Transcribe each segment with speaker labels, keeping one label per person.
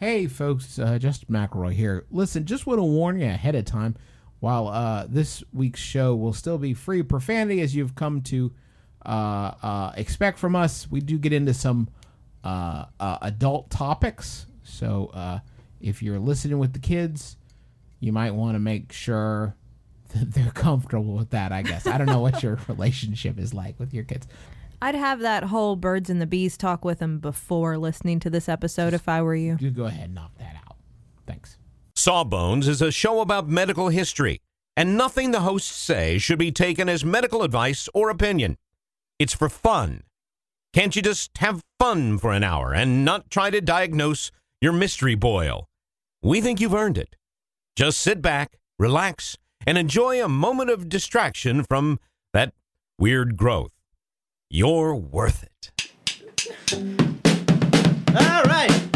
Speaker 1: Hey, folks, uh, Justin McElroy here. Listen, just want to warn you ahead of time. While uh, this week's show will still be free profanity, as you've come to uh, uh, expect from us, we do get into some uh, uh, adult topics. So if you're listening with the kids, you might want to make sure that they're comfortable with that. I guess I don't know what your relationship is like with your kids.
Speaker 2: I'd have that whole birds and the bees talk with him before listening to this episode if I were you.
Speaker 1: You go ahead and knock that out. Thanks.
Speaker 3: Sawbones is a show about medical history, and nothing the hosts say should be taken as medical advice or opinion. It's for fun. Can't you just have fun for an hour and not try to diagnose your mystery boil? We think you've earned it. Just sit back, relax, and enjoy a moment of distraction from that weird growth. You're worth it.
Speaker 4: All right.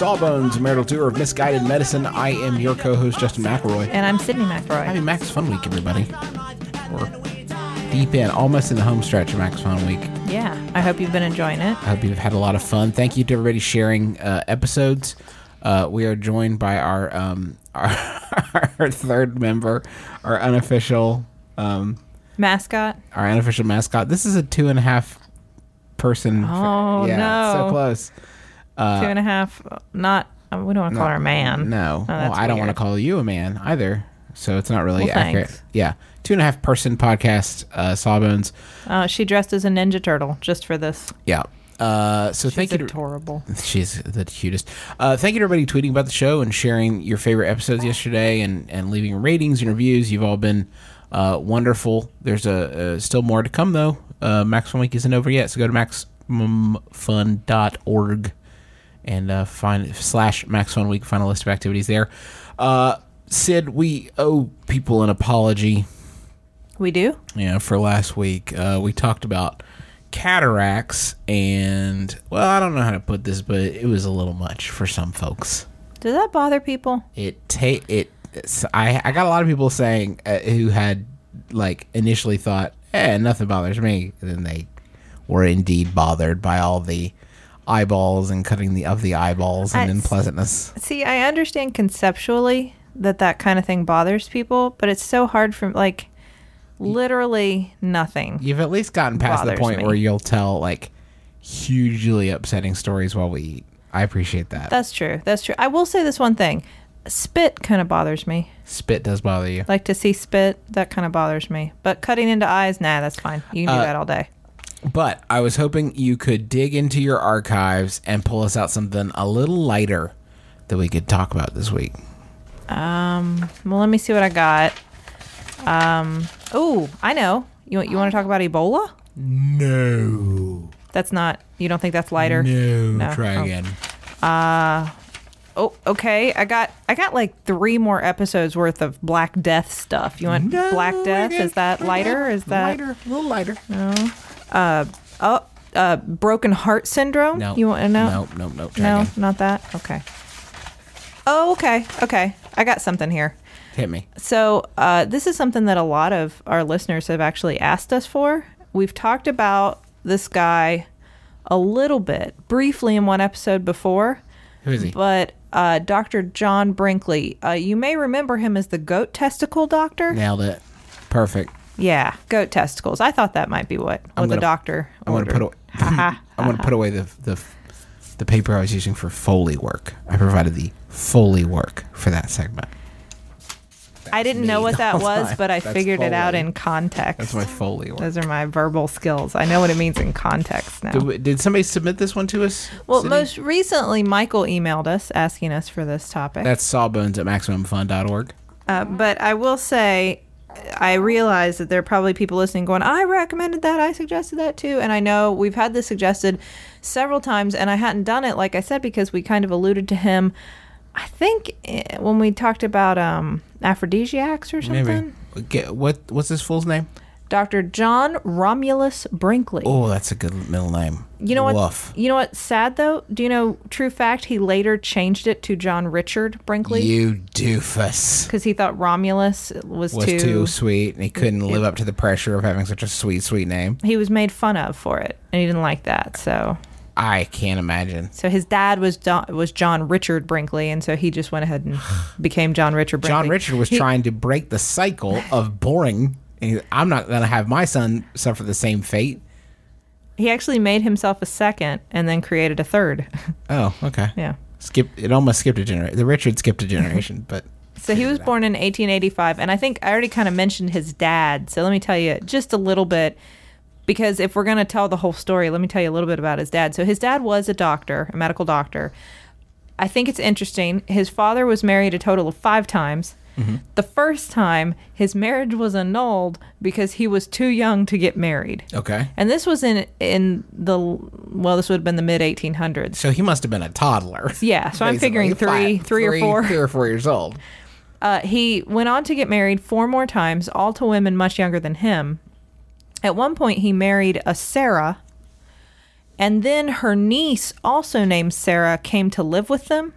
Speaker 1: Sawbones, a marital tour of misguided medicine. I am your co-host Justin McElroy.
Speaker 2: And I'm Sydnee McElroy.
Speaker 1: Happy Max Fun Week, everybody. We're deep in, almost in the home stretch of Max Fun Week.
Speaker 2: Yeah, I hope you've been enjoying it.
Speaker 1: I hope you've had a lot of fun. Thank you to everybody sharing uh, episodes. Uh, we are joined by our um, our, our third member, our unofficial um,
Speaker 2: Mascot.
Speaker 1: our unofficial mascot. This is a two and a half person.
Speaker 2: Oh,
Speaker 1: yeah, so
Speaker 2: no.
Speaker 1: Close.
Speaker 2: two and a half. Not. uh, We don't want to call her a man.
Speaker 1: Uh, No,
Speaker 2: Oh,
Speaker 1: well,
Speaker 2: that's
Speaker 1: I don't want to
Speaker 2: weird.
Speaker 1: call you a man either. So it's not really
Speaker 2: Well,
Speaker 1: accurate.
Speaker 2: thanks.
Speaker 1: Yeah, two and a half person podcast. Uh, Sawbones.
Speaker 2: Uh, she dressed as a Ninja Turtle just for this.
Speaker 1: Yeah. Uh, so thank you. To,
Speaker 2: adorable.
Speaker 1: she's the cutest. Uh, thank you to everybody tweeting about the show and sharing your favorite episodes yesterday and, and leaving ratings and reviews. You've all been uh, wonderful. There's a, uh still more to come though. Uh, Max Fun Week isn't over yet, so go to maximumfun.org and uh, find slash Max Fun Week. Find a list of activities there. Uh, Sid, we owe people an apology.
Speaker 2: We do?
Speaker 1: Yeah, for last week, uh, we talked about cataracts, and well, I don't know how to put this, but it was a little much for some folks.
Speaker 2: Does that bother people?
Speaker 1: It ta- it. I I got a lot of people saying uh, who had like initially thought, eh, nothing bothers me, and then they were indeed bothered by all the eyeballs and cutting the of the eyeballs and
Speaker 2: I-
Speaker 1: unpleasantness.
Speaker 2: See, I understand conceptually that that kind of thing bothers people, but it's so hard for like literally nothing.
Speaker 1: You've at least gotten past the point
Speaker 2: me.
Speaker 1: where you'll tell like hugely upsetting stories while we eat. I appreciate that.
Speaker 2: That's true. That's true. I will say this one thing. Spit kind of bothers me.
Speaker 1: Spit does bother you.
Speaker 2: Like to see spit, that kind of bothers me. But cutting into eyes, nah, that's fine. You can do
Speaker 1: Uh,
Speaker 2: that all day.
Speaker 1: But I was hoping you could dig into your archives and pull us out something a little lighter that we could talk about this week.
Speaker 2: Um, well, let me see what I got. Um, oh, I know. You you want to talk about Ebola?
Speaker 1: No.
Speaker 2: That's not. You don't think that's lighter?
Speaker 1: No.
Speaker 2: No.
Speaker 1: Try
Speaker 2: Oh.
Speaker 1: again.
Speaker 2: Uh oh, okay. I got I got like three more episodes worth of Black Death stuff. You want
Speaker 1: No,
Speaker 2: Black Death? Is that lighter? Is that
Speaker 1: lighter? A little lighter.
Speaker 2: Oh uh broken heart syndrome?
Speaker 1: No.
Speaker 2: You want to know?
Speaker 1: No, no, no. Try
Speaker 2: No,
Speaker 1: again.
Speaker 2: not that. Okay. Oh, okay. Okay. I got something here.
Speaker 1: Hit me.
Speaker 2: So, uh, this is something that a lot of our listeners have actually asked us for. We've talked about this guy a little bit briefly in one episode before,
Speaker 1: Who is he?
Speaker 2: but uh, Dr. John Brinkley, uh, you may remember him as the goat testicle doctor.
Speaker 1: Nailed it. Perfect.
Speaker 2: Yeah, goat testicles. I thought that might be what, what the
Speaker 1: gonna-
Speaker 2: doctor.
Speaker 1: I'm gonna put away.
Speaker 2: Ha,
Speaker 1: I'm gonna put away the the the paper I was using for Foley work. I provided the Foley work for that segment.
Speaker 2: I didn't know what that was,
Speaker 1: time.
Speaker 2: but I
Speaker 1: That's
Speaker 2: figured it out in context.
Speaker 1: That's my Foley work.
Speaker 2: Those are my verbal skills. I know what it means in context now.
Speaker 1: Did, did somebody submit this one to us?
Speaker 2: Well,
Speaker 1: Sydnee?
Speaker 2: most recently, Michael emailed us asking us for this topic.
Speaker 1: That's sawbones at maximumfun.org.
Speaker 2: Uh, but I will say, I realize that there are probably people listening going, I recommended that, I suggested that too. And I know we've had this suggested several times, and I hadn't done it, like I said, because we kind of alluded to him. I think eh, when we talked about um, aphrodisiacs or something.
Speaker 1: Maybe. What What's this fool's name?
Speaker 2: Dr. John Romulus Brinkley.
Speaker 1: Oh, that's a good middle name.
Speaker 2: You know what? You know what's sad though? Do you know true fact? He later changed it to John Richard Brinkley
Speaker 1: You doofus.
Speaker 2: because he thought Romulus was,
Speaker 1: Was
Speaker 2: too.
Speaker 1: too sweet, and he couldn't live up to the pressure of having such a sweet, sweet name.
Speaker 2: He was made fun of for it, and he didn't like that. So,
Speaker 1: I can't imagine.
Speaker 2: so his dad was Don, was John Richard Brinkley, and so he just went ahead and became John Richard Brinkley.
Speaker 1: John Richard was
Speaker 2: He-
Speaker 1: trying to break the cycle of boring. And I'm not going to have my son suffer the same fate.
Speaker 2: He actually made himself a second, and then created a third.
Speaker 1: Oh, okay.
Speaker 2: yeah.
Speaker 1: Skip. It almost skipped a generation. The Richard skipped a generation, but
Speaker 2: So he was born in 1885, and I think I already kind of mentioned his dad. So let me tell you just a little bit, because if we're going to tell the whole story, let me tell you a little bit about his dad. So his dad was a doctor, a medical doctor. I think it's interesting. His father was married a total of five times. The first time, his marriage was annulled because he was too young to get married.
Speaker 1: okay.
Speaker 2: And this was in in the well, this would have been the mid 1800s.
Speaker 1: So he must have been a toddler.
Speaker 2: Yeah, so I'm
Speaker 1: basically.
Speaker 2: figuring three-
Speaker 1: Five-
Speaker 2: three or four.
Speaker 1: three or four years old.
Speaker 2: Uh, he went on to get married four more times, all to women much younger than him. At one point, he married a Sarah, and then her niece, also named Sarah, came to live with them.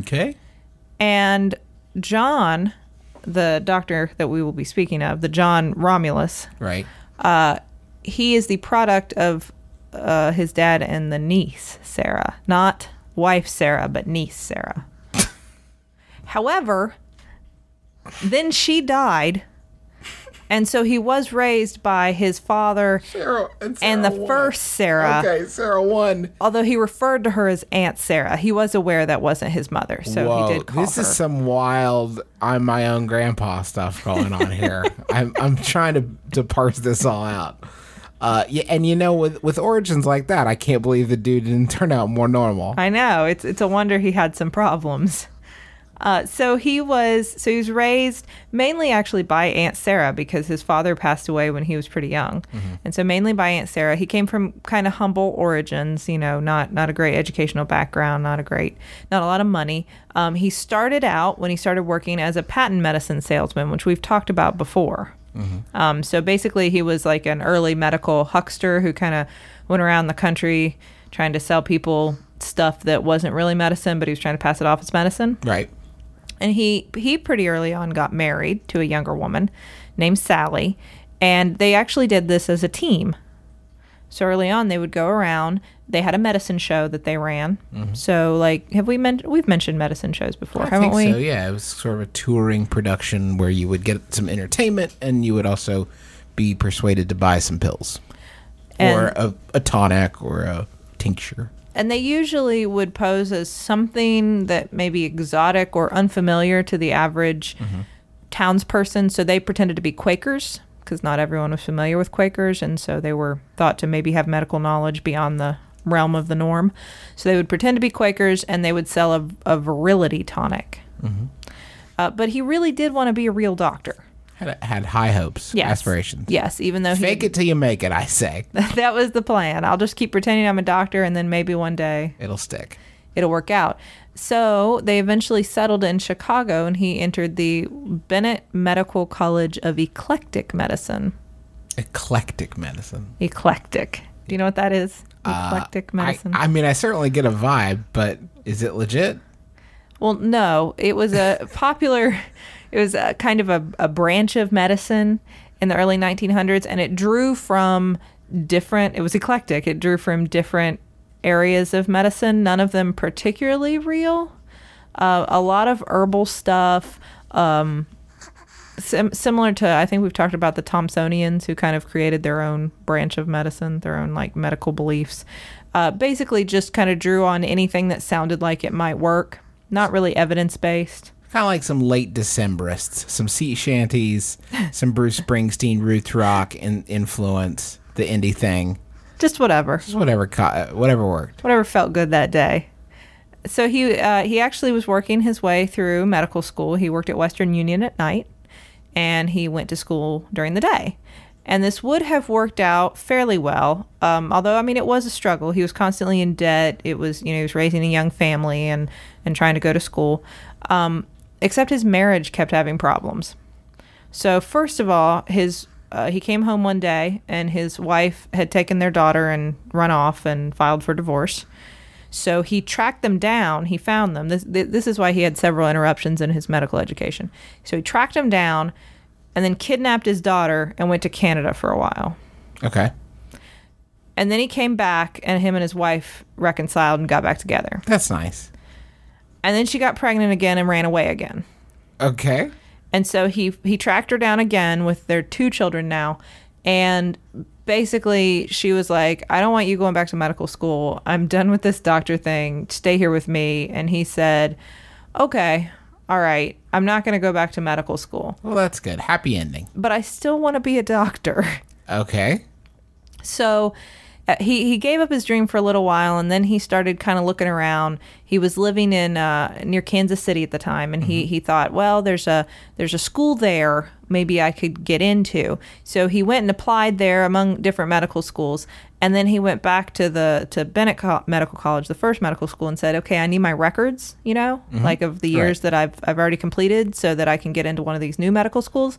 Speaker 1: Okay.
Speaker 2: And John, the doctor that we will be speaking of, the John Romulus,
Speaker 1: Right.
Speaker 2: Uh, he is the product of uh, his dad and the niece, Sarah. Not wife Sarah, but niece Sarah. However, then she died. And so he was raised by his father
Speaker 1: Sarah
Speaker 2: and the first Sarah.
Speaker 1: Okay, Sarah one.
Speaker 2: Although he referred to her as Aunt Sarah, he was aware that wasn't his mother, so
Speaker 1: Whoa,
Speaker 2: he did call
Speaker 1: this
Speaker 2: her.
Speaker 1: is some wild I'm my own grandpa stuff going on here. I'm I'm trying to to parse this all out. Uh, yeah, and you know, with with origins like that, I can't believe the dude didn't turn out more normal.
Speaker 2: I know it's it's a wonder he had some problems. Uh, so he was so he was raised mainly actually by Aunt Sarah because his father passed away when he was pretty young, and so mainly by Aunt Sarah. He came from kind of humble origins, you know, not not a great educational background, not a great, not a lot of money. Um, he started out when he started working as a patent medicine salesman, which we've talked about before. Um, so basically, he was like an early medical huckster who kind of went around the country trying to sell people stuff that wasn't really medicine, but he was trying to pass it off as medicine.
Speaker 1: Right.
Speaker 2: And he he pretty early on got married to a younger woman named Sally, and they actually did this as a team. So early on, they would go around. They had a medicine show that they ran. Mm-hmm. So like, have we mentioned we've mentioned medicine shows before,
Speaker 1: I
Speaker 2: haven't we?
Speaker 1: so. Yeah, it was sort of a touring production where you would get some entertainment and you would also be persuaded to buy some pills or a, a tonic or a tincture.
Speaker 2: And they usually would pose as something that may be exotic or unfamiliar to the average townsperson. So they pretended to be Quakers because not everyone was familiar with Quakers. And so they were thought to maybe have medical knowledge beyond the realm of the norm. So they would pretend to be Quakers and they would sell a, a virility tonic. Uh, but he really did want to be a real doctor.
Speaker 1: Had, had high hopes,
Speaker 2: Yes.
Speaker 1: aspirations.
Speaker 2: Yes, even though
Speaker 1: Fake
Speaker 2: he,
Speaker 1: it till you make it, I say.
Speaker 2: that was the plan. I'll just keep pretending I'm a doctor and then maybe one day
Speaker 1: It'll stick.
Speaker 2: it'll work out. So they eventually settled in Chicago and he entered the Bennett Medical College of Eclectic Medicine.
Speaker 1: Eclectic medicine.
Speaker 2: Eclectic. Do you know what that is? Eclectic
Speaker 1: Uh, I,
Speaker 2: medicine.
Speaker 1: I mean, I certainly get a vibe, but is it legit?
Speaker 2: Well, no, it was a popular, it was a kind of a, a branch of medicine in the early 1900s and it drew from different, it was eclectic. It drew from different areas of medicine, none of them particularly real. Uh, a lot of herbal stuff, um, sim- similar to I think we've talked about the Thomsonians who kind of created their own branch of medicine, their own like medical beliefs. Uh, basically, just kind of drew on anything that sounded like it might work. Not really evidence based.
Speaker 1: Kind of like some late Decemberists, some sea shanties, some Bruce Springsteen, Ruth Rock in, influence, the indie thing.
Speaker 2: Just whatever.
Speaker 1: Just whatever, co- whatever worked.
Speaker 2: whatever felt good that day. So he uh, he actually was working his way through medical school. He worked at Western Union at night, and he went to school during the day. And this would have worked out fairly well. Um, although, I mean, it was a struggle. He was constantly in debt. It was, you know, he was raising a young family and, and trying to go to school. Um, except his marriage kept having problems. So, first of all, his uh, he came home one day and his wife had taken their daughter and run off and filed for divorce. So he tracked them down. He found them. This this is why he had several interruptions in his medical education. So he tracked them down, and then kidnapped his daughter and went to Canada for a while.
Speaker 1: Okay.
Speaker 2: And then he came back, and him and his wife reconciled and got back together.
Speaker 1: That's nice.
Speaker 2: And then she got pregnant again and ran away again.
Speaker 1: Okay.
Speaker 2: And so he he tracked her down again with their two children now, and basically she was like, "I don't want you going back to medical school. I'm done with this doctor thing. Stay here with me." And he said, "Okay, all right. I'm not going to go back to medical school,
Speaker 1: Well, that's good. Happy ending.
Speaker 2: but I still want to be a doctor."
Speaker 1: Okay.
Speaker 2: So uh, he he gave up his dream for a little while, and then he started kind of looking around. He was living in uh, near Kansas City at the time, and he he thought, well, there's a there's a school there, maybe I could get into. So he went and applied there among different medical schools, and then he went back to the to Bennett Co- Medical College, the first medical school, and said, okay, I need my records, you know, mm-hmm. like of the years
Speaker 1: Right.
Speaker 2: that I've I've already completed, so that I can get into one of these new medical schools.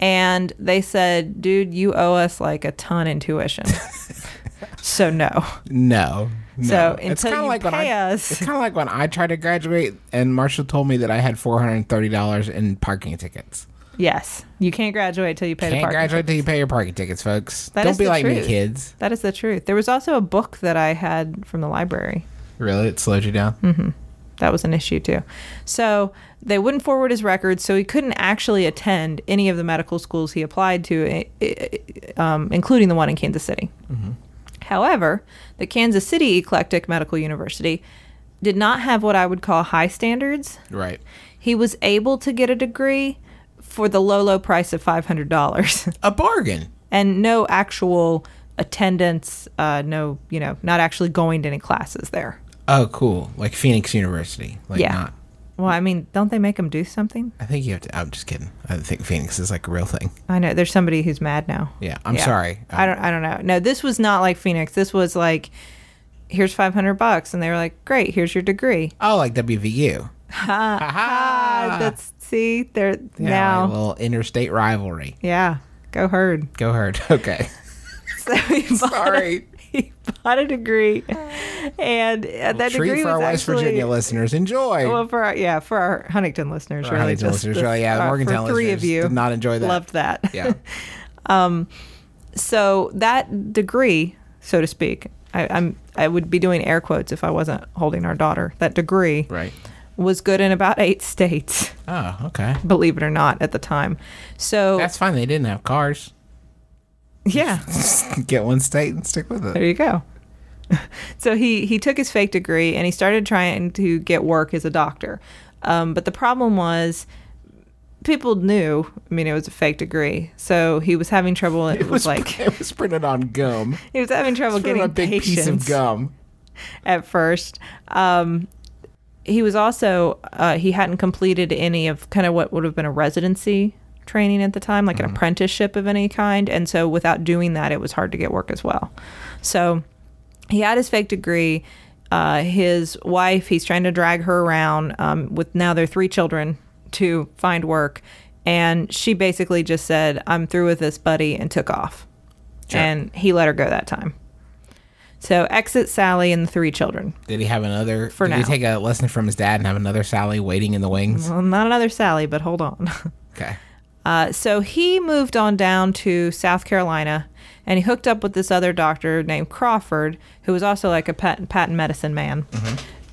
Speaker 2: And they said, dude, you owe us like a ton in tuition. so no.
Speaker 1: No. no.
Speaker 2: So
Speaker 1: it's kinda
Speaker 2: you
Speaker 1: like when I,
Speaker 2: us-
Speaker 1: It's kind of like when I tried to graduate, and Marshall told me that I had four hundred and thirty dollars in parking tickets.
Speaker 2: Yes. You can't graduate till you pay
Speaker 1: Can't
Speaker 2: parking.
Speaker 1: graduate till you pay your parking tickets, folks.
Speaker 2: That
Speaker 1: Don't be
Speaker 2: the
Speaker 1: like me, kids.
Speaker 2: That is the truth. There was also a book that I had from the library.
Speaker 1: Really, it slowed you down.
Speaker 2: That was an issue too. So they wouldn't forward his records, so he couldn't actually attend any of the medical schools he applied to, eh, eh, um, including the one in Kansas City. However, the Kansas City Eclectic Medical University did not have what I would call high standards.
Speaker 1: Right.
Speaker 2: He was able to get a degree for the low, low price of $500
Speaker 1: A bargain.
Speaker 2: and no actual attendance, uh, no, you know, not actually going to any classes there.
Speaker 1: Oh, cool. Like Phoenix University. Like
Speaker 2: Yeah.
Speaker 1: not.
Speaker 2: Well, I mean, don't they make them do something?
Speaker 1: I think you have to. I'm just kidding. I think Phoenix is like a real thing.
Speaker 2: I know there's somebody who's mad now.
Speaker 1: Yeah. I'm sorry.
Speaker 2: I don't. I don't know. No, this was not like Phoenix. This was like, here's 500 bucks, and they were like, great, here's your degree.
Speaker 1: Oh, like WVU. Ha
Speaker 2: Ah, that's see, they're
Speaker 1: Yeah,
Speaker 2: now.
Speaker 1: a little interstate rivalry.
Speaker 2: yeah, go herd.
Speaker 1: Go herd. Okay.
Speaker 2: So he bought,
Speaker 1: Sorry.
Speaker 2: he bought a degree, and uh, that
Speaker 1: Treat
Speaker 2: degree
Speaker 1: for our West
Speaker 2: actually,
Speaker 1: Virginia listeners. Enjoy.
Speaker 2: Well, for our, yeah, for our Huntington listeners,
Speaker 1: Our
Speaker 2: really,
Speaker 1: Huntington
Speaker 2: just
Speaker 1: listeners, really, yeah,
Speaker 2: uh,
Speaker 1: Morgantown
Speaker 2: for three of you
Speaker 1: did not enjoy that.
Speaker 2: Loved that.
Speaker 1: yeah.
Speaker 2: um, so that degree, so to speak, I, I'm I would be doing air quotes if I wasn't holding our daughter. That degree
Speaker 1: Right.
Speaker 2: Was good in about eight states,
Speaker 1: Oh, okay.
Speaker 2: believe it or not, at the time. So
Speaker 1: That's fine. They didn't have cars.
Speaker 2: yeah,
Speaker 1: Get one state and stick with it.
Speaker 2: there you go. so he he took his fake degree and he started trying to get work as a doctor, um, but the problem was. People knew. I mean, it was a fake degree, so he was having trouble. It,
Speaker 1: It
Speaker 2: was,
Speaker 1: was
Speaker 2: like
Speaker 1: it was printed on gum.
Speaker 2: he was having trouble getting
Speaker 1: a big
Speaker 2: patients.
Speaker 1: piece of gum.
Speaker 2: at first. Um, he was also uh, he hadn't completed any of kind of what would have been a residency training at the time, like an apprenticeship of any kind, and so without doing that, it was hard to get work as well. So he had his fake degree. Uh, his wife, he's trying to drag her around um, with now their three children to find work, and she basically just said, "I'm through with this, buddy," and took off.
Speaker 1: Sure.
Speaker 2: And he let her go that time. So exit Sally and the three children.
Speaker 1: Did he have another?
Speaker 2: For
Speaker 1: did he
Speaker 2: now.
Speaker 1: take a lesson from his dad and have another Sally waiting in the wings?
Speaker 2: Well, not another Sally, but hold on.
Speaker 1: Okay.
Speaker 2: Uh, so he moved on down to South Carolina and he hooked up with this other doctor named Crawford, who was also like a patent, patent medicine man.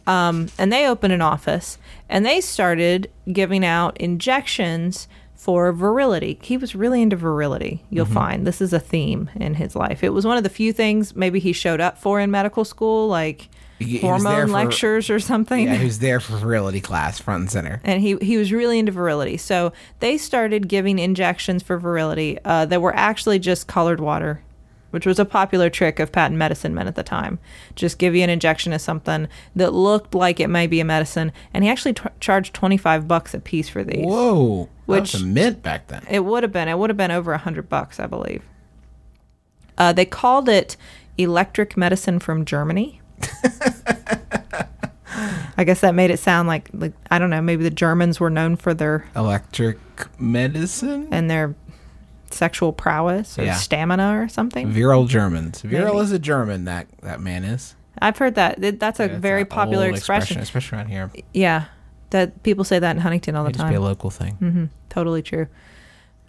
Speaker 2: Um, and they opened an office and they started giving out injections for virility. He was really into virility, you'll find. This is a theme in his life. It was one of the few things maybe he showed up for in medical school, like
Speaker 1: He- he was
Speaker 2: hormone
Speaker 1: for-
Speaker 2: lectures or something.
Speaker 1: Yeah, who's there for virility class, front and center.
Speaker 2: and he he was really into virility. So they started giving injections for virility uh, that were actually just colored water. Which was a popular trick of patent medicine men at the time. Just give you an injection of something that looked like it may be a medicine, and he actually t- charged 25 bucks a piece for these.
Speaker 1: Whoa. that
Speaker 2: Which-
Speaker 1: was a mint back then.
Speaker 2: It would have been. It would have been over a hundred bucks, I believe. Uh, they called it electric medicine from Germany. I guess that made it sound like, like I don't know. Maybe the Germans were known for their
Speaker 1: Electric medicine?
Speaker 2: and their sexual prowess or
Speaker 1: Yeah.
Speaker 2: stamina or something.
Speaker 1: Virile Germans. Virile
Speaker 2: Maybe.
Speaker 1: is a German, that, that man is.
Speaker 2: I've heard that. Th- That's a
Speaker 1: That's
Speaker 2: very popular
Speaker 1: old
Speaker 2: expression.
Speaker 1: Especially around here.
Speaker 2: Yeah, that people say that in Huntington all the time.
Speaker 1: be a local thing.
Speaker 2: totally true.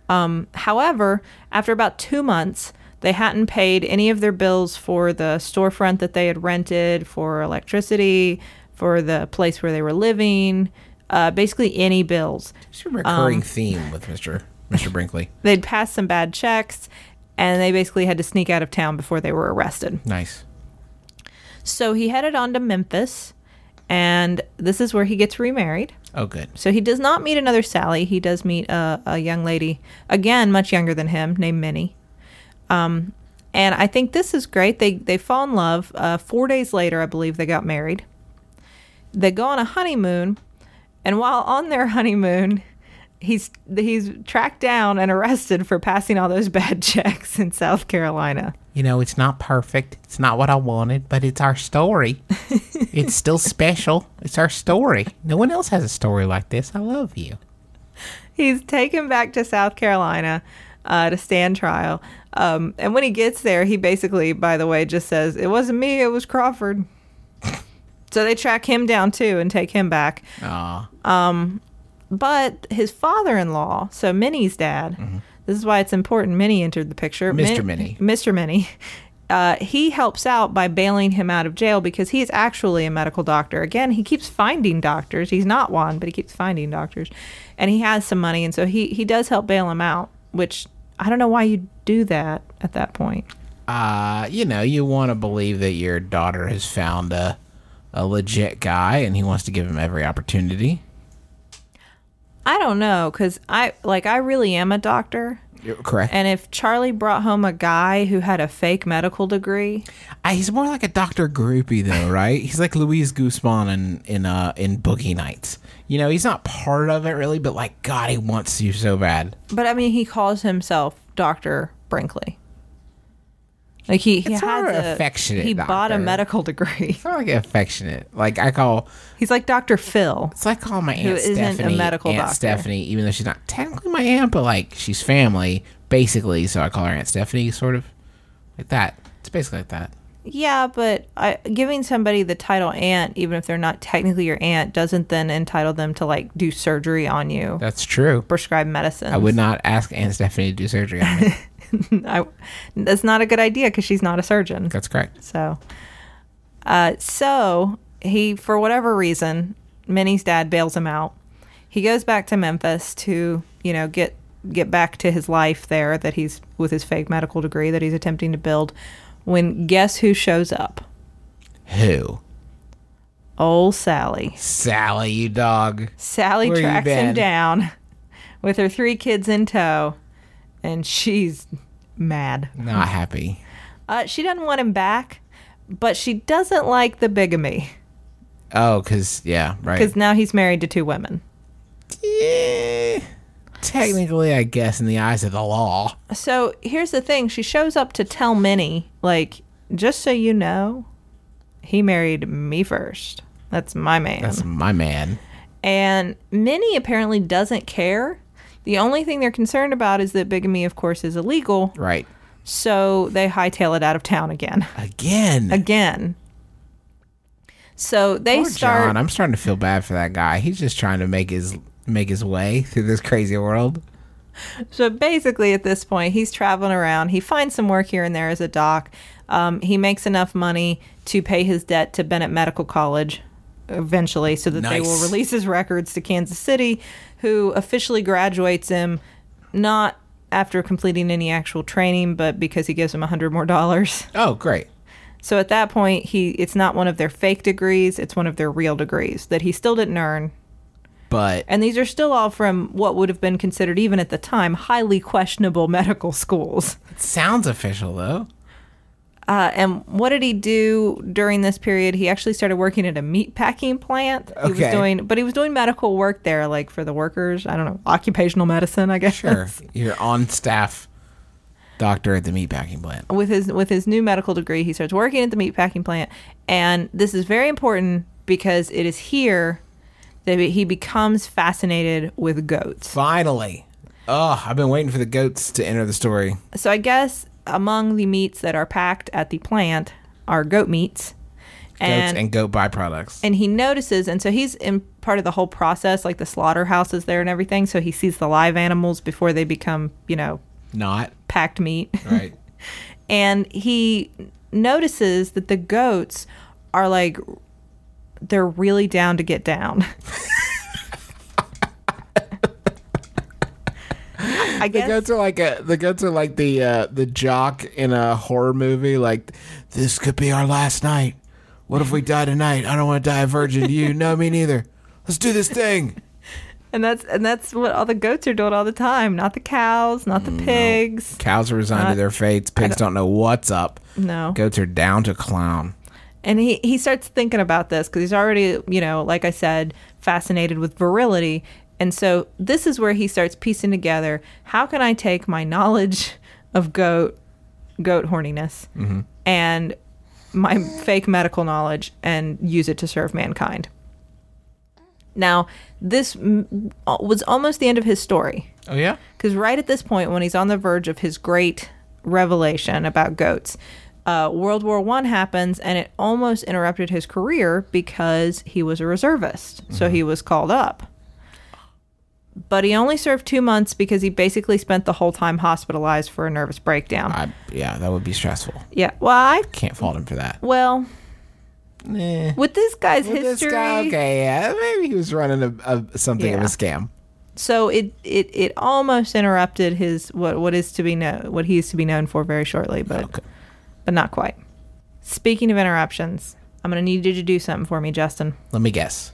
Speaker 2: Um, however, after about two months, they hadn't paid any of their bills for the storefront that they had rented, for electricity, for the place where they were living, uh, basically any bills.
Speaker 1: It's a recurring
Speaker 2: Um,
Speaker 1: theme with Mr. Mr. Brinkley.
Speaker 2: They'd passed some bad checks, and they basically had to sneak out of town before they were arrested.
Speaker 1: Nice.
Speaker 2: So he headed on to Memphis, and this is where he gets remarried.
Speaker 1: Oh, good.
Speaker 2: So he does not meet another Sally. He does meet a, a young lady, again, much younger than him, named Minnie. Um, and I think this is great. They, they fall in love. Uh, four days later, I believe, they got married. They go on a honeymoon. And while on their honeymoon, he's, he's tracked down and arrested for passing all those bad checks in South Carolina.
Speaker 1: You know, it's not perfect. It's not what I wanted, but it's our story. it's still special. It's our story. No one else has a story like this. I love you.
Speaker 2: he's taken back to South Carolina uh, to stand trial. Um, and when he gets there, he basically, by the way, just says, It wasn't me, it was Crawford. so they track him down too and take him back.
Speaker 1: Aw.
Speaker 2: But his father in law, so Minnie's dad, this is why it's important Minnie entered the picture.
Speaker 1: Mr.
Speaker 2: Min-
Speaker 1: Minnie.
Speaker 2: Mr. Minnie. Uh, he helps out by bailing him out of jail because he's actually a medical doctor. Again, he keeps finding doctors. He's not one, but he keeps finding doctors. And he has some money. And so he, he does help bail him out, which I don't know why you do that at that point.
Speaker 1: Uh, you know, you want to believe that your daughter has found a, a legit guy and he wants to give him every opportunity.
Speaker 2: I don't know because I like I really am a doctor.
Speaker 1: Correct.
Speaker 2: And if Charlie brought home a guy who had a fake medical degree,
Speaker 1: Uh, he's more like a Dr. Groupie, though, right? he's like Luis Guzmán in in uh in Boogie Nights. You know, he's not part of it really, but like God, he wants you so bad.
Speaker 2: But I mean, he calls himself Doctor Brinkley. Like he, he
Speaker 1: It's
Speaker 2: has
Speaker 1: more
Speaker 2: a
Speaker 1: affectionate
Speaker 2: He bought a medical degree.
Speaker 1: It's not like affectionate. Like I call,
Speaker 2: He's like Doctor Phil.
Speaker 1: it's like calling my
Speaker 2: Who
Speaker 1: aunt
Speaker 2: isn't a
Speaker 1: Stephanie,
Speaker 2: medical
Speaker 1: Aunt
Speaker 2: doctor.
Speaker 1: Stephanie, even though she's not technically my aunt, but like she's family basically. So I call her Aunt Stephanie, sort of like that. It's basically like that.
Speaker 2: Yeah, but I, giving somebody the title aunt, even if they're not technically your aunt, doesn't then entitle them to like do surgery on you,
Speaker 1: That's true.
Speaker 2: prescribe medicine.
Speaker 1: I would not ask Aunt Stephanie to do surgery on me.
Speaker 2: I, that's not a good idea because she's not a surgeon.
Speaker 1: That's correct.
Speaker 2: So, uh, so he, for whatever reason, Minnie's dad bails him out. He goes back to Memphis to, you know, get get back to his life there that he's with his fake medical degree that he's attempting to build. When guess who shows up?
Speaker 1: Who?
Speaker 2: Old Sally.
Speaker 1: Sally, you dog.
Speaker 2: Sally
Speaker 1: Where
Speaker 2: tracks him down with her three kids in tow, and she's mad.
Speaker 1: Not happy.
Speaker 2: Uh, she doesn't want him back, but she doesn't like the bigamy
Speaker 1: Oh, cause yeah, right.
Speaker 2: because now he's married to two women.
Speaker 1: Yeah, technically, I guess in the eyes of the law.
Speaker 2: So here's the thing: she shows up to tell Minnie, like, just so you know, he married me first. That's my man.
Speaker 1: That's my man.
Speaker 2: And Minnie apparently doesn't care. The only thing they're concerned about is that bigamy, of course, is illegal.
Speaker 1: Right.
Speaker 2: So they hightail it out of town again.
Speaker 1: Again.
Speaker 2: Again. So they
Speaker 1: Poor
Speaker 2: start.
Speaker 1: John. I'm starting to feel bad for that guy. He's just trying to make his make his way through this crazy world.
Speaker 2: So basically, at this point, he's traveling around. He finds some work here and there as a doc. Um, he makes enough money to pay his debt to Bennett Medical College eventually so that they will release his records to Kansas City, who officially graduates him not after completing any actual training, but because he gives him a hundred more dollars.
Speaker 1: Oh, great.
Speaker 2: So at that point, he it's not one of their fake degrees; it's one of their real degrees that he still didn't earn.
Speaker 1: But
Speaker 2: And these are still all from what would have been considered, even at the time, highly questionable medical schools.
Speaker 1: it sounds official though.
Speaker 2: Uh, and what did he do during this period? He actually started working at a meat packing plant. He
Speaker 1: Okay.
Speaker 2: was doing, but he was doing medical work there, like for the workers. I don't know, occupational medicine, I guess.
Speaker 1: Sure. You're on staff doctor at the meatpacking plant.
Speaker 2: with his with his new medical degree, he starts working at the meatpacking plant, and this is very important because it is here that he becomes fascinated with goats.
Speaker 1: Finally. Oh, I've been waiting for the goats to enter the story.
Speaker 2: So I guess among the meats that are packed at the plant are goat meats,
Speaker 1: Goats
Speaker 2: and
Speaker 1: and, goat byproducts.
Speaker 2: and he notices, and so he's in part of the whole process, like the slaughterhouses there and everything. So he sees the live animals before they become, you know,
Speaker 1: Not.
Speaker 2: packed meat.
Speaker 1: Right.
Speaker 2: and he notices that the goats are like they're really down to get down. I
Speaker 1: The goats are like a the goats are like the uh, the jock in a horror movie. Like this could be our last night. What if we die tonight? I don't want to die a virgin. Do you? No, me neither. Let's do this thing.
Speaker 2: and that's and that's what all the goats are doing all the time. Not the cows, not the pigs.
Speaker 1: Cows are resigned to
Speaker 2: Uh,
Speaker 1: their fates. Pigs don't know what's up.
Speaker 2: No.
Speaker 1: Goats are down to clown.
Speaker 2: And he, he starts thinking about this because he's already, you know, like I said, fascinated with virility. And so this is where he starts piecing together how can I take my knowledge of goat goat horniness and my fake medical knowledge and use it to serve mankind. Now, this mm, was almost the end of his story.
Speaker 1: Oh yeah.
Speaker 2: Because right at this point, when he's on the verge of his great revelation about goats, uh, World War One happens, and it almost interrupted his career because he was a reservist, so he was called up. But he only served two months because he basically spent the whole time hospitalized for a nervous breakdown.
Speaker 1: I, yeah, that would be stressful.
Speaker 2: yeah, well, I
Speaker 1: Can't fault him for that.
Speaker 2: well
Speaker 1: Eh.
Speaker 2: with this guy's
Speaker 1: With this
Speaker 2: history,
Speaker 1: guy, okay, yeah, maybe he was running a, a something of a scam.
Speaker 2: so it, it it almost interrupted his what what is to be known what he is to be known for very shortly, but
Speaker 1: Okay.
Speaker 2: but not quite. Speaking of interruptions, I'm going to need you to do something for me, Justin.
Speaker 1: Let me guess.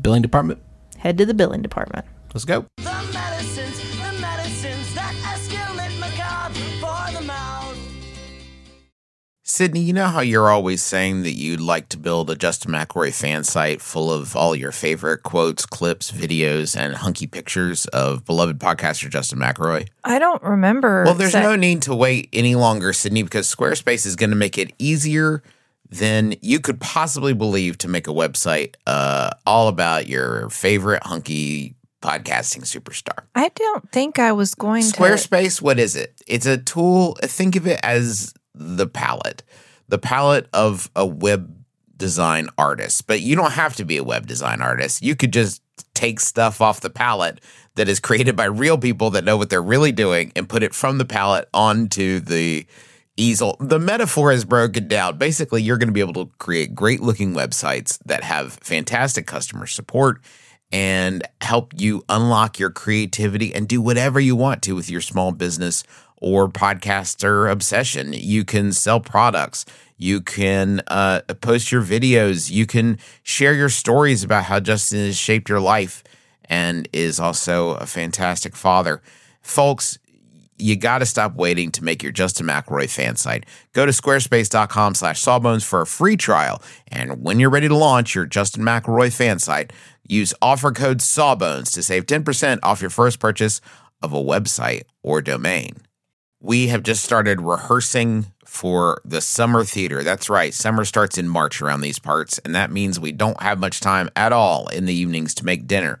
Speaker 1: Billing department.
Speaker 2: Head to the billing department.
Speaker 1: Let's go.
Speaker 4: The medicines, the medicines that for the mouth.
Speaker 5: Sydnee, you know how you're always saying that you'd like to build a Justin McElroy fan site full of all your favorite quotes, clips, videos, and hunky pictures of beloved podcaster Justin McElroy?
Speaker 2: I don't remember.
Speaker 5: Well, there's no need to wait any longer, Sydnee, because Squarespace is going to make it easier than you could possibly believe to make a website uh, all about your favorite hunky podcasting superstar.
Speaker 6: I don't think I was going to.
Speaker 5: Squarespace, what is it? It's a tool. Think of it as the palette, the palette of a web design artist. But you don't have to be a web design artist. You could just take stuff off the palette that is created by real people that know what they're really doing and put it from the palette onto the easel. The metaphor is broken down. Basically, you're going to be able to create great looking websites that have fantastic customer support and help you unlock your creativity and do whatever you want to with your small business or podcaster obsession. You can sell products. You can uh, post your videos. You can share your stories about how Justin has shaped your life and is also a fantastic father. Folks, you got to stop waiting to make your Justin McElroy fan site. Go to squarespace.com slash sawbones for a free trial. And when you're ready to launch your Justin McElroy fan site, use offer code sawbones to save 10% off your first purchase of a website or domain. We have just started rehearsing for the summer theater. That's right. Summer starts in March around these parts, and that means we don't have much time at all in the evenings to make dinner.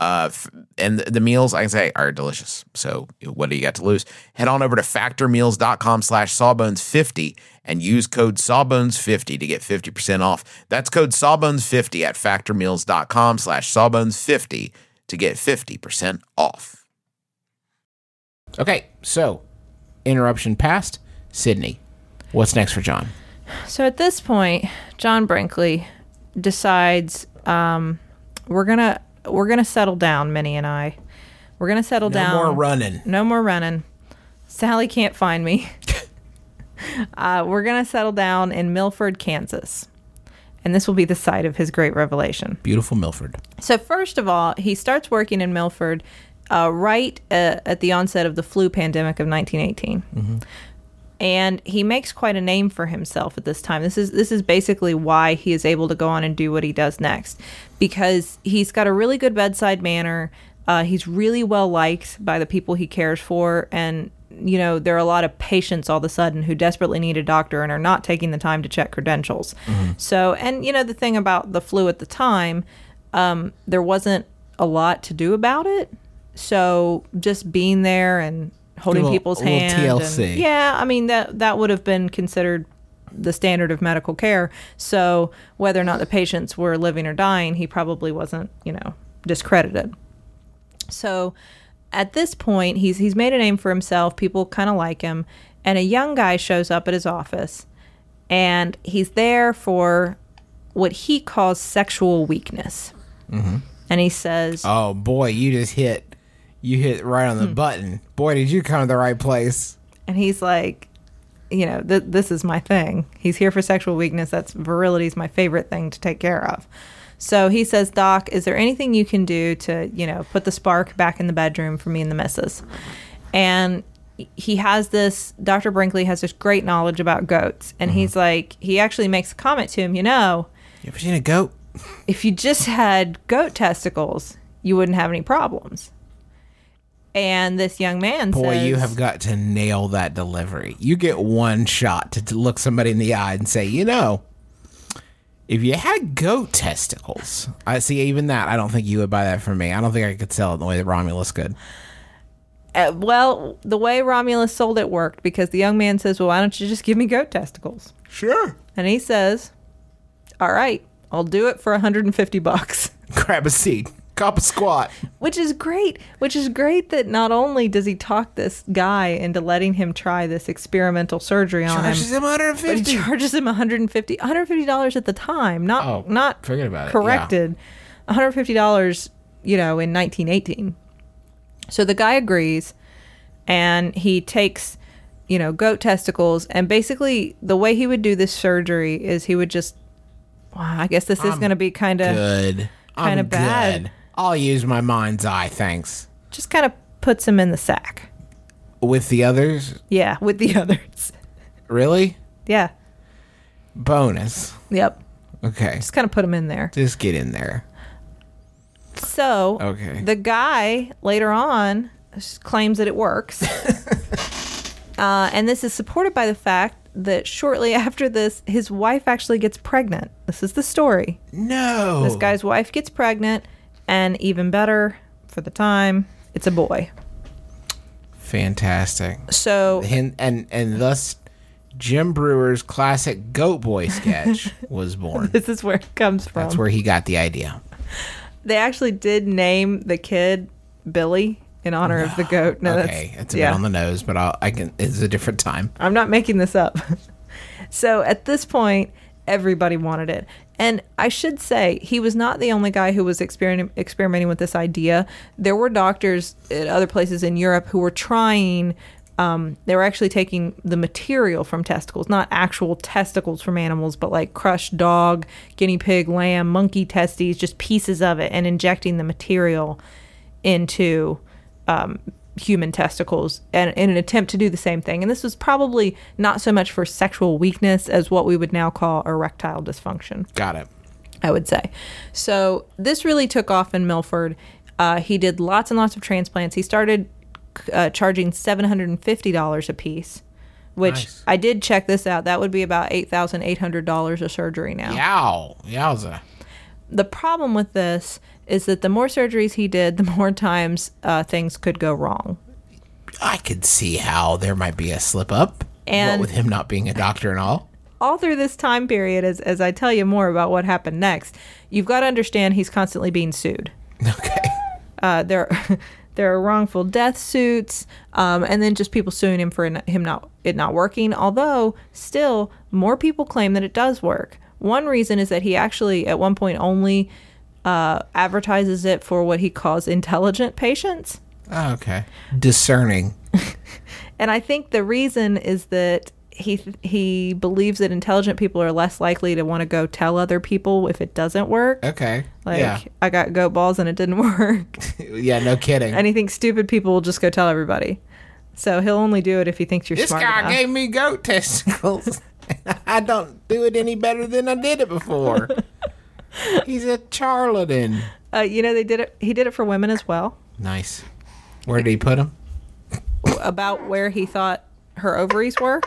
Speaker 5: Uh, f- and the, the meals, I can say, are delicious. So what do you got to lose? Head on over to factormeals.com slash sawbones50 and use code sawbones50 to get 50% off. That's code sawbones50 at factormeals.com slash sawbones50 to get 50% off.
Speaker 1: Okay, so interruption past. Sydnee, what's next for John?
Speaker 2: So at this point, John Brinkley decides um, we're gonna we're gonna settle down, Minnie and I. We're gonna settle
Speaker 1: No
Speaker 2: down.
Speaker 1: No more running.
Speaker 2: No more running. Sally can't find me. uh, we're gonna settle down in Milford, Kansas, and this will be the site of his great revelation.
Speaker 1: Beautiful Milford.
Speaker 2: So first of all, he starts working in Milford uh, right uh, at the onset of the flu pandemic of 1918, and he makes quite a name for himself at this time. This is this is basically why he is able to go on and do what he does next, because he's got a really good bedside manner. Uh, he's really well liked by the people he cares for, and you know there are a lot of patients all of a sudden who desperately need a doctor and are not taking the time to check credentials. So, and you know the thing about the flu at the time, um, there wasn't a lot to do about it. So just being there and holding
Speaker 1: Little-
Speaker 2: people's
Speaker 1: little
Speaker 2: hand, and- yeah, I mean that that would have been considered the standard of medical care. So whether or not the patients were living or dying, he probably wasn't, you know, discredited. So at this point, he's he's made a name for himself. People kind of like him, and a young guy shows up at his office, and he's there for what he calls sexual weakness. Mm-hmm. And he says,
Speaker 1: Oh boy, you just hit, you hit right on the
Speaker 2: Hmm.
Speaker 1: button. Boy, did you come to the right place.
Speaker 2: and he's like, you know, th- this is my thing. He's here for sexual weakness. That's virility is my favorite thing to take care of. So he says, Doc, is there anything you can do to, you know, put the spark back in the bedroom for me and the missus? And he has this, Dr. Brinkley has this great knowledge about goats. And he's like, he actually makes a comment to him, you know,
Speaker 1: You ever seen a goat?
Speaker 2: if you just had goat testicles, you wouldn't have any problems. And this young man
Speaker 1: Boy,
Speaker 2: says,
Speaker 1: you have got to nail that delivery. You get one shot to, to look somebody in the eye and say, you know, if you had goat testicles, I see. Even that, I don't think you would buy that from me. I don't think I could sell it the way that Romulus could.
Speaker 2: Uh, well, the way Romulus sold it worked because the young man says, "Well, why don't you just give me goat testicles?"
Speaker 1: Sure.
Speaker 2: And he says, "All right, I'll do it for 150 bucks."
Speaker 1: Grab a seat. Cop a squat.
Speaker 2: Which is great. Which is great that not only does he talk this guy into letting him try this experimental surgery on
Speaker 1: Charges
Speaker 2: him,
Speaker 1: him
Speaker 2: but he
Speaker 1: 150.
Speaker 2: charges him 150 $150 at the time, not
Speaker 1: Oh,
Speaker 2: not
Speaker 1: forget about it,
Speaker 2: corrected. $150, you know, in 1918. So the guy agrees and he takes, you know, goat testicles and basically the way he would do this surgery is he would just wow, I guess this is going to be kind of
Speaker 1: Good.
Speaker 2: Kinda bad.
Speaker 1: I'll use my mind's eye, thanks.
Speaker 2: just kind of puts him in the sack.
Speaker 1: With the others?
Speaker 2: Yeah, with the others.
Speaker 1: Really?
Speaker 2: Yeah.
Speaker 1: Bonus.
Speaker 2: Yep.
Speaker 1: Okay.
Speaker 2: Just kind of put him in there.
Speaker 1: Just get in there.
Speaker 2: So
Speaker 1: Okay.
Speaker 2: the guy later on claims that it works. uh, and this is supported by the fact that shortly after this, his wife actually gets pregnant. This is the story.
Speaker 1: No.
Speaker 2: This guy's wife gets pregnant, and even better for the time, it's a boy.
Speaker 1: Fantastic.
Speaker 2: So
Speaker 1: And, and and thus Jim Breuer's classic Goat Boy sketch was born.
Speaker 2: this is where it comes from.
Speaker 1: That's where he got the idea.
Speaker 2: they actually did name the kid Billy in honor of the goat. No,
Speaker 1: okay,
Speaker 2: that's,
Speaker 1: it's a
Speaker 2: yeah.
Speaker 1: bit on the nose, but I'll, I can. It's a different time.
Speaker 2: I'm not making this up. so at this point, everybody wanted it. And I should say, he was not the only guy who was experim- experimenting with this idea. There were doctors at other places in Europe who were trying. Um, they were actually taking the material from testicles, not actual testicles from animals, but like crushed dog, guinea pig, lamb, monkey testes, just pieces of it, and injecting the material into um, human testicles and in an attempt to do the same thing. And this was probably not so much for sexual weakness as what we would now call erectile dysfunction.
Speaker 1: Got it.
Speaker 2: I would say. So this really took off in Milford. Uh, he did lots and lots of transplants. He started uh, charging seven hundred and fifty dollars a piece, which
Speaker 1: Nice.
Speaker 2: I did check this out. That would be about eight thousand eight hundred dollars a surgery now.
Speaker 1: Yow. Yowza.
Speaker 2: The problem with this is that the more surgeries he did, the more times uh, things could go wrong.
Speaker 1: I could see how there might be a slip up.
Speaker 2: And-
Speaker 1: what with him not being a doctor and all.
Speaker 2: all through this time period, as, as I tell you more about what happened next, you've got to understand he's constantly being sued.
Speaker 1: Okay.
Speaker 2: Uh, there, there are wrongful death suits, um, and then just people suing him for him not it not working. Although still, more people claim that it does work. One reason is that he actually at one point only uh, advertises it for what he calls intelligent patients.
Speaker 1: Oh, okay. Discerning.
Speaker 2: And I think the reason is that he he believes that intelligent people are less likely to want to go tell other people if it doesn't work.
Speaker 1: Okay.
Speaker 2: Like
Speaker 1: yeah.
Speaker 2: I got goat balls and it didn't work.
Speaker 1: Yeah, no kidding.
Speaker 2: thinks stupid people will just go tell everybody. So he'll only do it if he thinks you're
Speaker 1: this
Speaker 2: smart
Speaker 1: guy
Speaker 2: enough.
Speaker 1: gave me goat testicles. I don't do it any better than I did it before. He's a charlatan.
Speaker 2: uh, you know they did it. He did it for women as well.
Speaker 1: Nice. Where did he put him?
Speaker 2: About where he thought her ovaries were.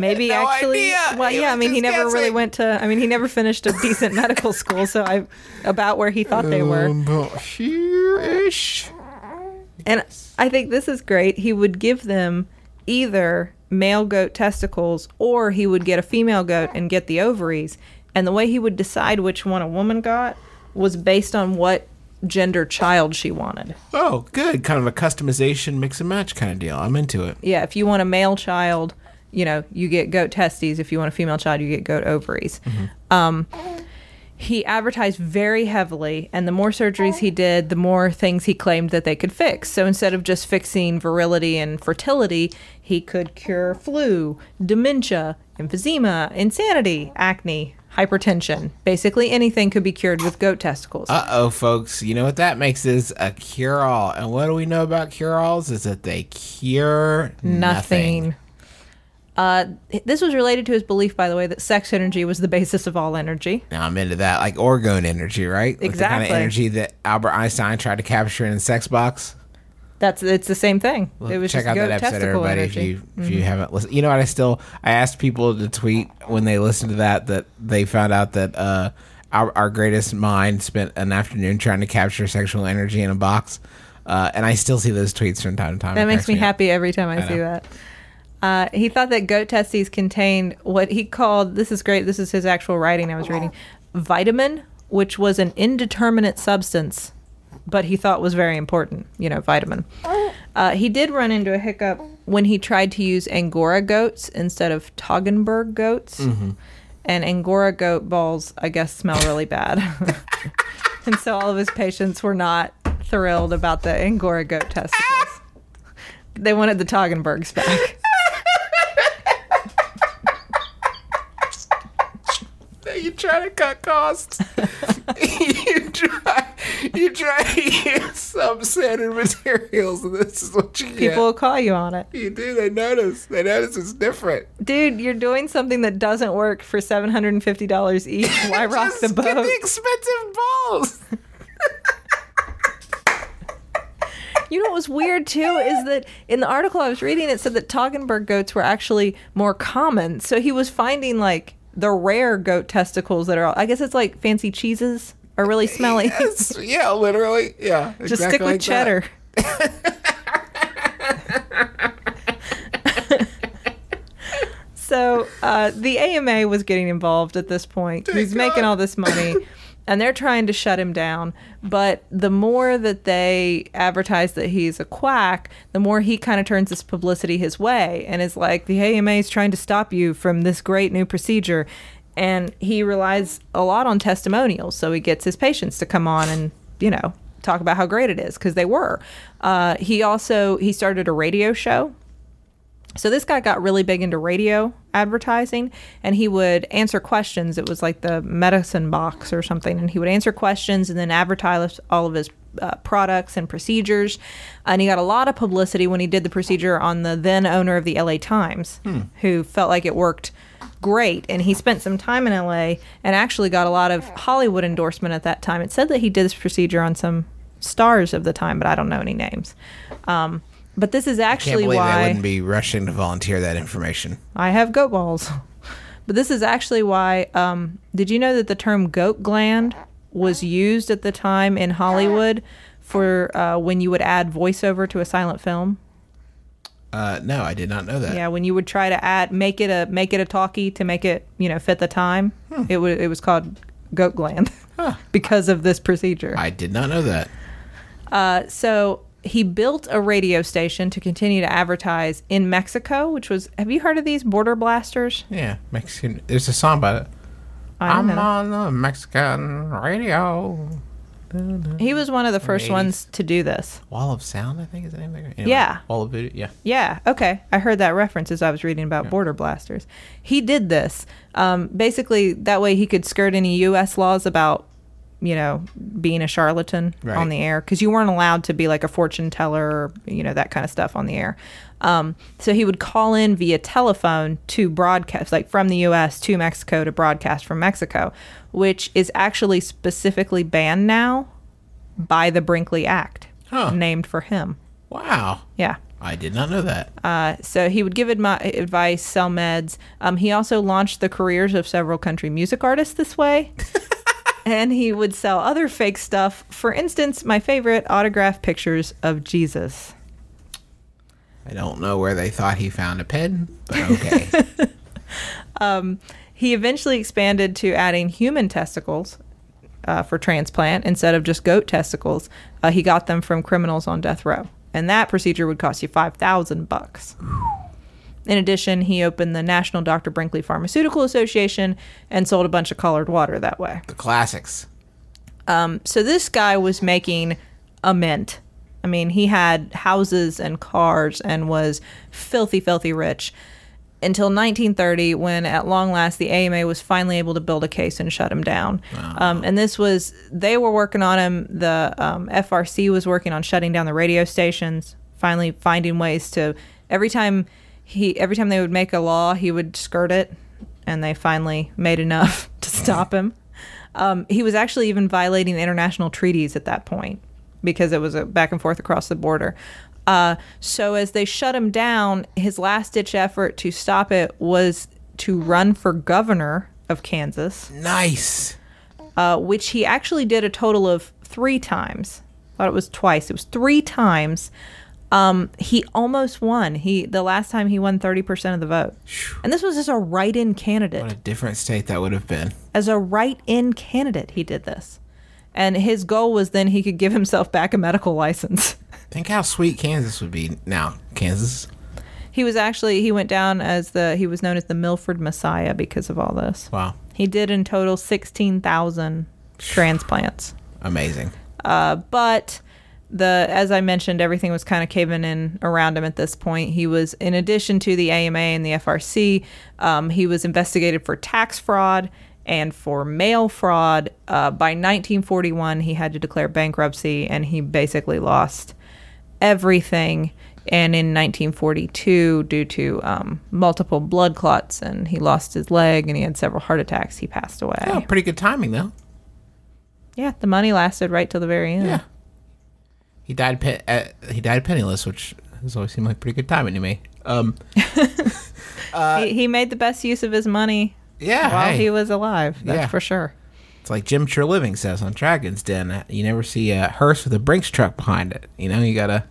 Speaker 2: Maybe
Speaker 1: No
Speaker 2: actually.
Speaker 1: idea.
Speaker 2: Well,
Speaker 1: He
Speaker 2: yeah. I mean, he never really went to. I mean, he never finished a decent medical school. So I, about where he thought they were.
Speaker 1: Um, here-ish.
Speaker 2: And I think this is great. He would give them either male goat testicles or he would get a female goat and get the ovaries. And the way he would decide which one a woman got was based on what gender child she wanted.
Speaker 1: Oh, good. Kind of a customization, mix and match kind of deal. I'm into it.
Speaker 2: Yeah, if you want a male child, you know, you get goat testes. If you want a female child, you get goat ovaries. Um, he advertised very heavily, and the more surgeries he did, the more things he claimed that they could fix. So instead of just fixing virility and fertility, he could cure flu, dementia, emphysema, insanity, acne, hypertension. Basically, anything could be cured with goat testicles.
Speaker 1: Uh oh, folks. You know what that makes is a cure all. And what do we know about cure alls? Is that they cure nothing.
Speaker 2: Nothing. Uh, this was related to his belief, by the way, that sex energy was the basis of all energy.
Speaker 1: Now I'm into that, like orgone energy, right? Like the kind of energy that Albert Einstein tried to capture in a Sex Box.
Speaker 2: That's it's the same thing.
Speaker 1: Well,
Speaker 2: it was
Speaker 1: check
Speaker 2: just
Speaker 1: out that episode, everybody.
Speaker 2: energy.
Speaker 1: If you if you haven't listened, you know what? I still I asked people to tweet when they listened to that that they found out that uh, our our greatest mind spent an afternoon trying to capture sexual energy in a box, uh, and I still see those tweets from time to time.
Speaker 2: that
Speaker 1: It
Speaker 2: makes me
Speaker 1: up.
Speaker 2: happy every time I,
Speaker 1: I
Speaker 2: see
Speaker 1: know.
Speaker 2: that. Uh, he thought that goat testes contained what he called this is great. This is his actual writing I was reading vitamin, which was an indeterminate substance, but he thought was very important. You know, vitamin. Uh, he did run into a hiccup when he tried to use Angora goats instead of Toggenburg goats. And Angora goat balls, I guess, smell really bad. and so all of his patients were not thrilled about the Angora goat testicles. They wanted the Toggenburgs back.
Speaker 1: You try to cut costs. you try you try to use substandard materials, and this is what you get.
Speaker 2: People will call you on it.
Speaker 1: you do. They notice. They notice it's different.
Speaker 2: Dude, you're doing something that doesn't work for $750 each. Why rock the
Speaker 1: Just Get the expensive balls.
Speaker 2: You know what was weird too is that in the article I was reading, it said that Toggenburg goats were actually more common. So he was finding like the rare goat testicles that are, All, I guess it's like fancy cheeses are really smelly.
Speaker 1: Yes, yeah, literally. Yeah.
Speaker 2: Just
Speaker 1: exactly
Speaker 2: stick with
Speaker 1: like
Speaker 2: cheddar. so uh, the AMA was getting involved at this point. He's making all this money. And they're trying to shut him down. But the more that they advertise that he's a quack, the more he kind of turns this publicity his way and is like, the AMA is trying to stop you from this great new procedure. And he relies a lot on testimonials. So he gets his patients to come on and, you know, talk about how great it is because they were. Uh, he also he started a radio show. So this guy got really big into radio advertising and he would answer questions. It was like the medicine box or something and he would answer questions and then advertise all of his uh, products and procedures. And he got a lot of publicity when he did the procedure on the then owner of the LA Times, who felt like it worked great. And he spent some time in LA and actually got a lot of Hollywood endorsement at that time. It said that he did this procedure on some stars of the time, but I don't know any names. Um, but this is
Speaker 1: Can't
Speaker 2: actually
Speaker 1: believe
Speaker 2: why
Speaker 1: they wouldn't be rushing to volunteer that information.
Speaker 2: I have goat balls. But this is actually why. Um, did you know that the term goat gland was used at the time in Hollywood for uh, when you would add voiceover to a silent film?
Speaker 1: Uh, no, I did not know that.
Speaker 2: Yeah, when you would try to add make it a make it a talkie to make it you know fit the time, it was it was called goat gland because of this procedure.
Speaker 1: I did not know that.
Speaker 2: Uh, so he built a radio station to continue to advertise in Mexico, which was have you heard of these border blasters?
Speaker 1: Yeah, Mexican. There's a song about it.
Speaker 2: I know.
Speaker 1: on the Mexican radio.
Speaker 2: He was one of the first
Speaker 1: 80s.
Speaker 2: ones to do this.
Speaker 1: Wall of Sound, I think is the name of it. Anyway,
Speaker 2: Yeah.
Speaker 1: Wall of Voodoo. Yeah.
Speaker 2: Yeah, okay. I heard that reference as I was reading about border blasters. He did this. Um, basically, that way he could skirt any U.S. laws about, you know, being a charlatan
Speaker 1: Right.
Speaker 2: on the air because you weren't allowed to be like a fortune teller or, you know, that kind of stuff on the air. Um, so he would call in via telephone to broadcast, like from the U.S. to Mexico to broadcast from Mexico, which is actually specifically banned now by the Brinkley Act,
Speaker 1: Huh.
Speaker 2: named for him.
Speaker 1: Wow.
Speaker 2: Yeah.
Speaker 1: I did not know that.
Speaker 2: Uh, so he would give admi- advice, sell meds. Um, he also launched the careers of several country music artists this way. and he would sell other fake stuff. For instance, my favorite autograph pictures of Jesus.
Speaker 1: I don't know where they thought he found a pen, but okay.
Speaker 2: He eventually expanded to adding human testicles uh, for transplant instead of just goat testicles. Uh, he got them from criminals on death row, and that procedure would cost you five thousand bucks. In addition, he opened the National Dr. Brinkley Pharmaceutical Association and sold a bunch of colored water that way.
Speaker 1: the classics.
Speaker 2: So this guy was making a mint. I mean, he had houses and cars and was filthy, filthy rich until 1930, when at long last the AMA was finally able to build a case and shut him down. Um, and this was, they were working on him. The um, FRC was working on shutting down the radio stations, finally finding ways to, every time he, every time they would make a law, he would skirt it. And they finally made enough to stop him. Um, he was actually even violating international treaties at that point because it was a back and forth across the border. Uh, so as they shut him down, his last ditch effort to stop it was to run for governor of Kansas,
Speaker 1: Nice.
Speaker 2: uh, which he actually did a total of three times. I Thought it was twice. It was three times. Um, he almost won. He the last time he won thirty percent of the vote, and this was as a write-in candidate
Speaker 1: What a different state that would have been.
Speaker 2: as a write-in candidate he did this and his goal was then he could give himself back a medical license
Speaker 1: Think how sweet Kansas would be now. Kansas.
Speaker 2: he was actually he went down as the he was known as the milford messiah because of all this
Speaker 1: Wow.
Speaker 2: he did in total 16000 transplants
Speaker 1: Amazing.
Speaker 2: uh, but the as I mentioned, everything was kind of caving in around him at this point. He was, in addition to the AMA and the FRC, um, he was investigated for tax fraud and for mail fraud. Uh, by 1941, he had to declare bankruptcy, and he basically lost everything. And in 1942, due to um, multiple blood clots, and he lost his leg, and he had several heart attacks, he passed away.
Speaker 1: Oh, pretty good timing though.
Speaker 2: Yeah, the money lasted right till the very end.
Speaker 1: Yeah. He died. Pe- uh, he died penniless, which has always seemed like pretty good timing to me. Um.
Speaker 2: he, he made the best use of his money
Speaker 1: Yeah.
Speaker 2: while
Speaker 1: hey.
Speaker 2: he was alive. That's
Speaker 1: Yeah.
Speaker 2: for sure.
Speaker 1: It's like Jim Treliving says on Dragon's Den. You never see a hearse with a Brinks truck behind it. You know, you gotta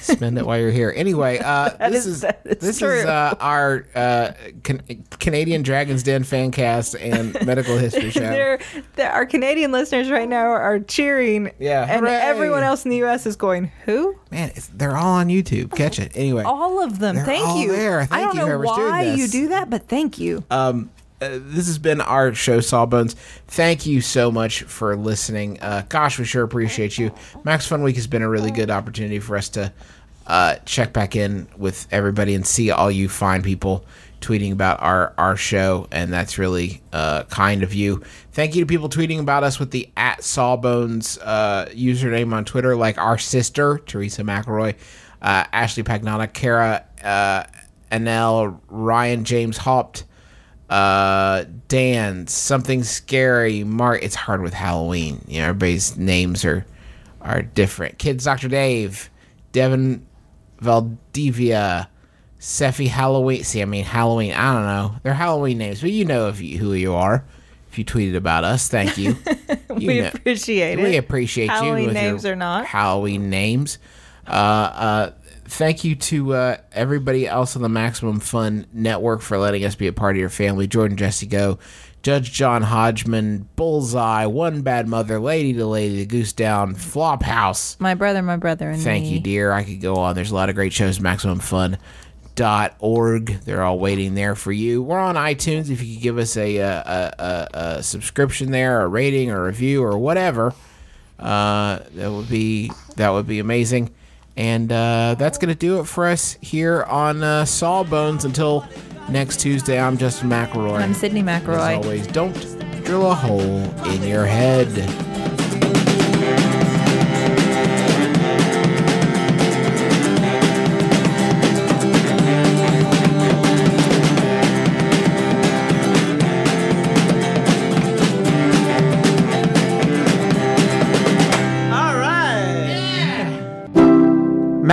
Speaker 1: spend it while you're here. Anyway, uh, this
Speaker 2: is-
Speaker 1: is this
Speaker 2: true.
Speaker 1: is uh, our uh, can- Canadian Dragon's Den fan cast and medical history show.
Speaker 2: They're, they're- our Canadian listeners right now are cheering.
Speaker 1: Yeah,
Speaker 2: And
Speaker 1: hooray.
Speaker 2: everyone else in the U.S. is going, who?
Speaker 1: Man, it's, they're all on YouTube. Catch it anyway.
Speaker 2: All of them. Thank you.
Speaker 1: there.
Speaker 2: I
Speaker 1: Thank
Speaker 2: don't
Speaker 1: you,
Speaker 2: know why you do that, but thank you.
Speaker 1: um, uh, this has been our show, Sawbones. Thank you so much for listening. Uh, gosh, we sure appreciate you. Max Fun Week has been a really good opportunity for us to uh, check back in with everybody and see all you fine people tweeting about our our show, and that's really uh, kind of you. Thank you to people tweeting about us with the at Sawbones uh, username on Twitter, like our sister Teresa McElroy, uh, Ashley Pagnata, Kara uh, Anel, Ryan James Haupt, uh, Dan, something scary, Mark. It's hard with Halloween. You know, everybody's names are are different. Kids, Doctor Dave, Devin Valdivia, Sephi Halloween. See, I mean Halloween. I don't know. They're Halloween names, but you know if you, who you are. If you tweeted about us, thank you. You
Speaker 2: we
Speaker 1: know-
Speaker 2: appreciate it.
Speaker 1: we appreciate you.
Speaker 2: Halloween
Speaker 1: with your
Speaker 2: names or not.
Speaker 1: Halloween names. Uh, uh, thank you to uh, everybody else on the Maximum Fun Network for letting us be a part of your family. Jordan Jesse Go, Judge John Hodgman, Bullseye, One Bad Mother, Lady to Lady, The Goose Down, Flophouse.
Speaker 6: My brother, my brother, and
Speaker 1: Thank
Speaker 6: me.
Speaker 1: you, dear. I could go on. There's a lot of great shows. MaximumFun.org. They're all waiting there for you. We're on iTunes. If you could give us a, a, a, a, a subscription there, a rating, or a review, or whatever, uh, that would be that would be amazing. And uh, that's gonna do it for us here on uh, Sawbones. Until next Tuesday, I'm Justin McElroy.
Speaker 6: I'm Sydnee
Speaker 1: As
Speaker 6: McElroy.
Speaker 1: always, don't drill a hole in your head.